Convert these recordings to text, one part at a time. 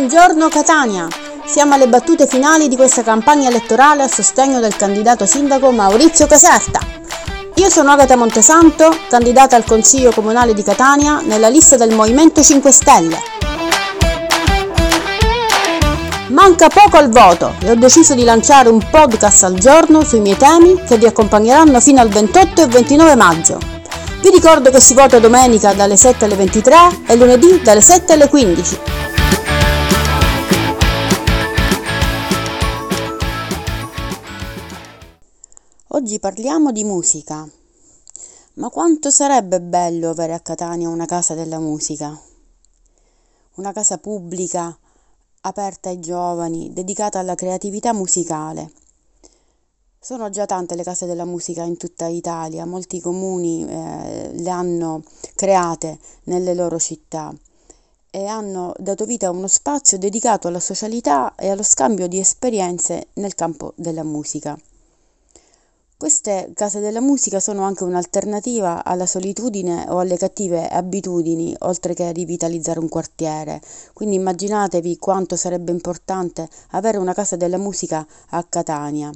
Buongiorno Catania! Siamo alle battute finali di questa campagna elettorale a sostegno del candidato sindaco Maurizio Caserta. Io sono Agata Montesanto, candidata al Consiglio Comunale di Catania nella lista del Movimento 5 Stelle. Manca poco al voto e ho deciso di lanciare un podcast al giorno sui miei temi che vi accompagneranno fino al 28 e 29 maggio. Vi ricordo che si vota domenica dalle 7 alle 23 e lunedì dalle 7 alle 15. Oggi parliamo di musica. Ma quanto sarebbe bello avere a Catania una casa della musica? Una casa pubblica, aperta ai giovani, dedicata alla creatività musicale. Sono già tante le case della musica in tutta Italia, molti comuni eh, le hanno create nelle loro città e hanno dato vita a uno spazio dedicato alla socialità e allo scambio di esperienze nel campo della musica. Queste case della musica sono anche un'alternativa alla solitudine o alle cattive abitudini, oltre che a rivitalizzare un quartiere. Quindi immaginatevi quanto sarebbe importante avere una casa della musica a Catania.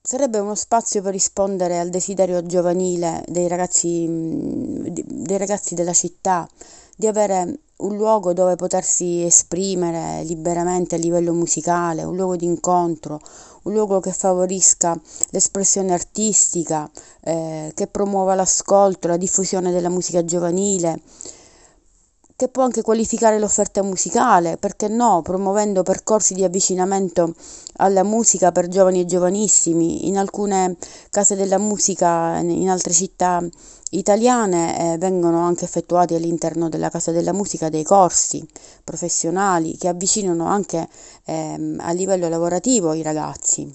Sarebbe uno spazio per rispondere al desiderio giovanile dei ragazzi, dei ragazzi della città, di avere un luogo dove potersi esprimere liberamente a livello musicale, un luogo di incontro, un luogo che favorisca l'espressione artistica, eh, che promuova l'ascolto, la diffusione della musica giovanile, che può anche qualificare l'offerta musicale, perché no, promuovendo percorsi di avvicinamento alla musica per giovani e giovanissimi. In alcune case della musica, in altre città italiane, eh, vengono anche effettuati all'interno della Casa della Musica dei corsi professionali che avvicinano anche ehm, a livello lavorativo i ragazzi.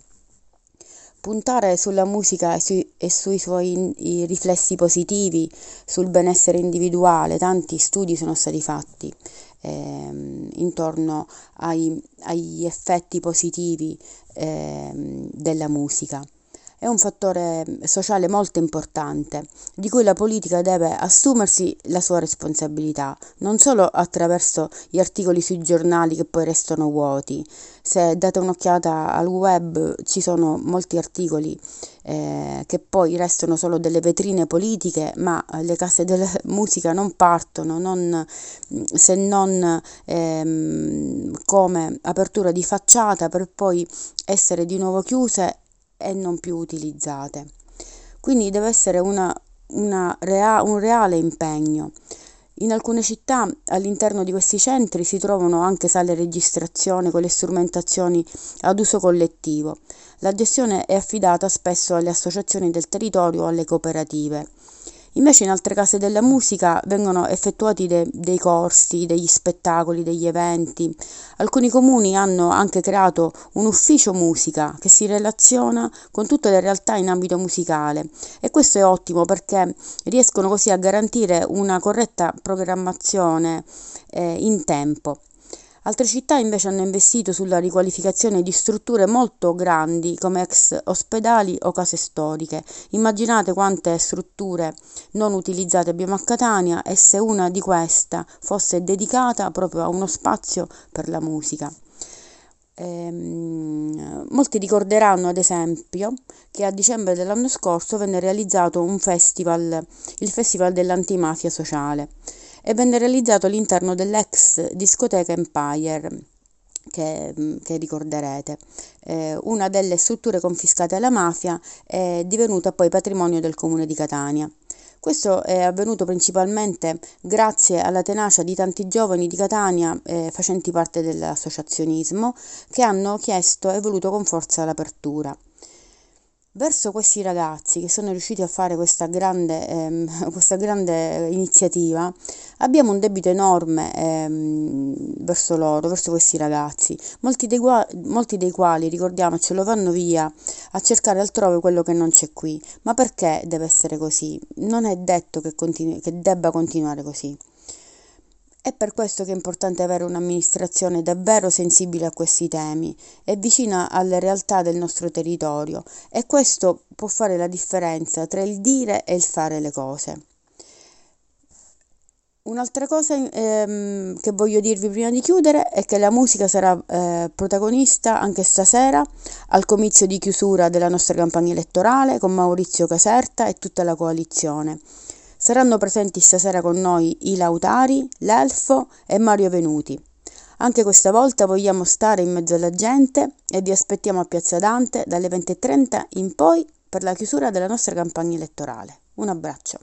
Puntare sulla musica e, sui, e sui suoi riflessi positivi, sul benessere individuale, tanti studi sono stati fatti ehm, intorno ai, agli effetti positivi ehm, della musica è un fattore sociale molto importante, di cui la politica deve assumersi la sua responsabilità, non solo attraverso gli articoli sui giornali che poi restano vuoti. Se date un'occhiata al web ci sono molti articoli eh, che poi restano solo delle vetrine politiche, ma le case della musica non partono non, se non ehm, come apertura di facciata per poi essere di nuovo chiuse e non più utilizzate. Quindi deve essere una, una rea- un reale impegno. In alcune città all'interno di questi centri si trovano anche sale registrazione con le strumentazioni ad uso collettivo. La gestione è affidata spesso alle associazioni del territorio o alle cooperative. Invece in altre case della musica vengono effettuati de- dei corsi, degli spettacoli, degli eventi. Alcuni comuni hanno anche creato un ufficio musica che si relaziona con tutte le realtà in ambito musicale e questo è ottimo perché riescono così a garantire una corretta programmazione eh, in tempo. Altre città invece hanno investito sulla riqualificazione di strutture molto grandi come ex ospedali o case storiche. Immaginate quante strutture non utilizzate abbiamo a Catania e se una di queste fosse dedicata proprio a uno spazio per la musica. Ehm, molti ricorderanno ad esempio che a dicembre dell'anno scorso venne realizzato un festival, il Festival dell'Antimafia Sociale e venne realizzato all'interno dell'ex discoteca Empire. Che, che, ricorderete. Eh, una delle strutture confiscate alla mafia è divenuta poi patrimonio del comune di Catania. Questo è avvenuto principalmente grazie alla tenacia di tanti giovani di Catania eh, facenti parte dell'associazionismo che hanno chiesto e voluto con forza l'apertura. Verso questi ragazzi che sono riusciti a fare questa grande, ehm, questa grande iniziativa, abbiamo un debito enorme ehm, verso loro, verso questi ragazzi, molti dei, molti dei quali, ricordiamocelo, vanno via a cercare altrove quello che non c'è qui. Ma perché deve essere così? Non è detto che, continui, che debba continuare così. È per questo che è importante avere un'amministrazione davvero sensibile a questi temi e vicina alle realtà del nostro territorio e questo può fare la differenza tra il dire e il fare le cose. Un'altra cosa ehm, che voglio dirvi prima di chiudere è che la musica sarà eh, protagonista anche stasera al comizio di chiusura della nostra campagna elettorale con Maurizio Caserta e tutta la coalizione. Saranno presenti stasera con noi i Lautari, l'Elfo e Mario Venuti. Anche questa volta vogliamo stare in mezzo alla gente e vi aspettiamo a Piazza Dante dalle 20.30 in poi per la chiusura della nostra campagna elettorale. Un abbraccio.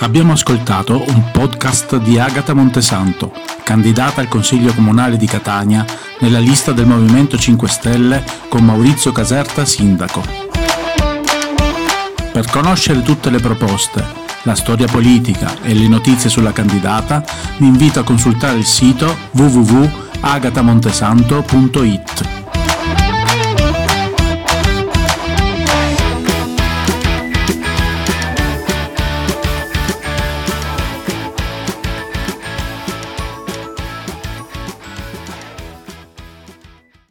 Abbiamo ascoltato un podcast di Agata Montesanto, candidata al Consiglio Comunale di Catania nella lista del Movimento 5 Stelle con Maurizio Caserta sindaco. Per conoscere tutte le proposte, la storia politica e le notizie sulla candidata, vi invito a consultare il sito www.agatamontesanto.it.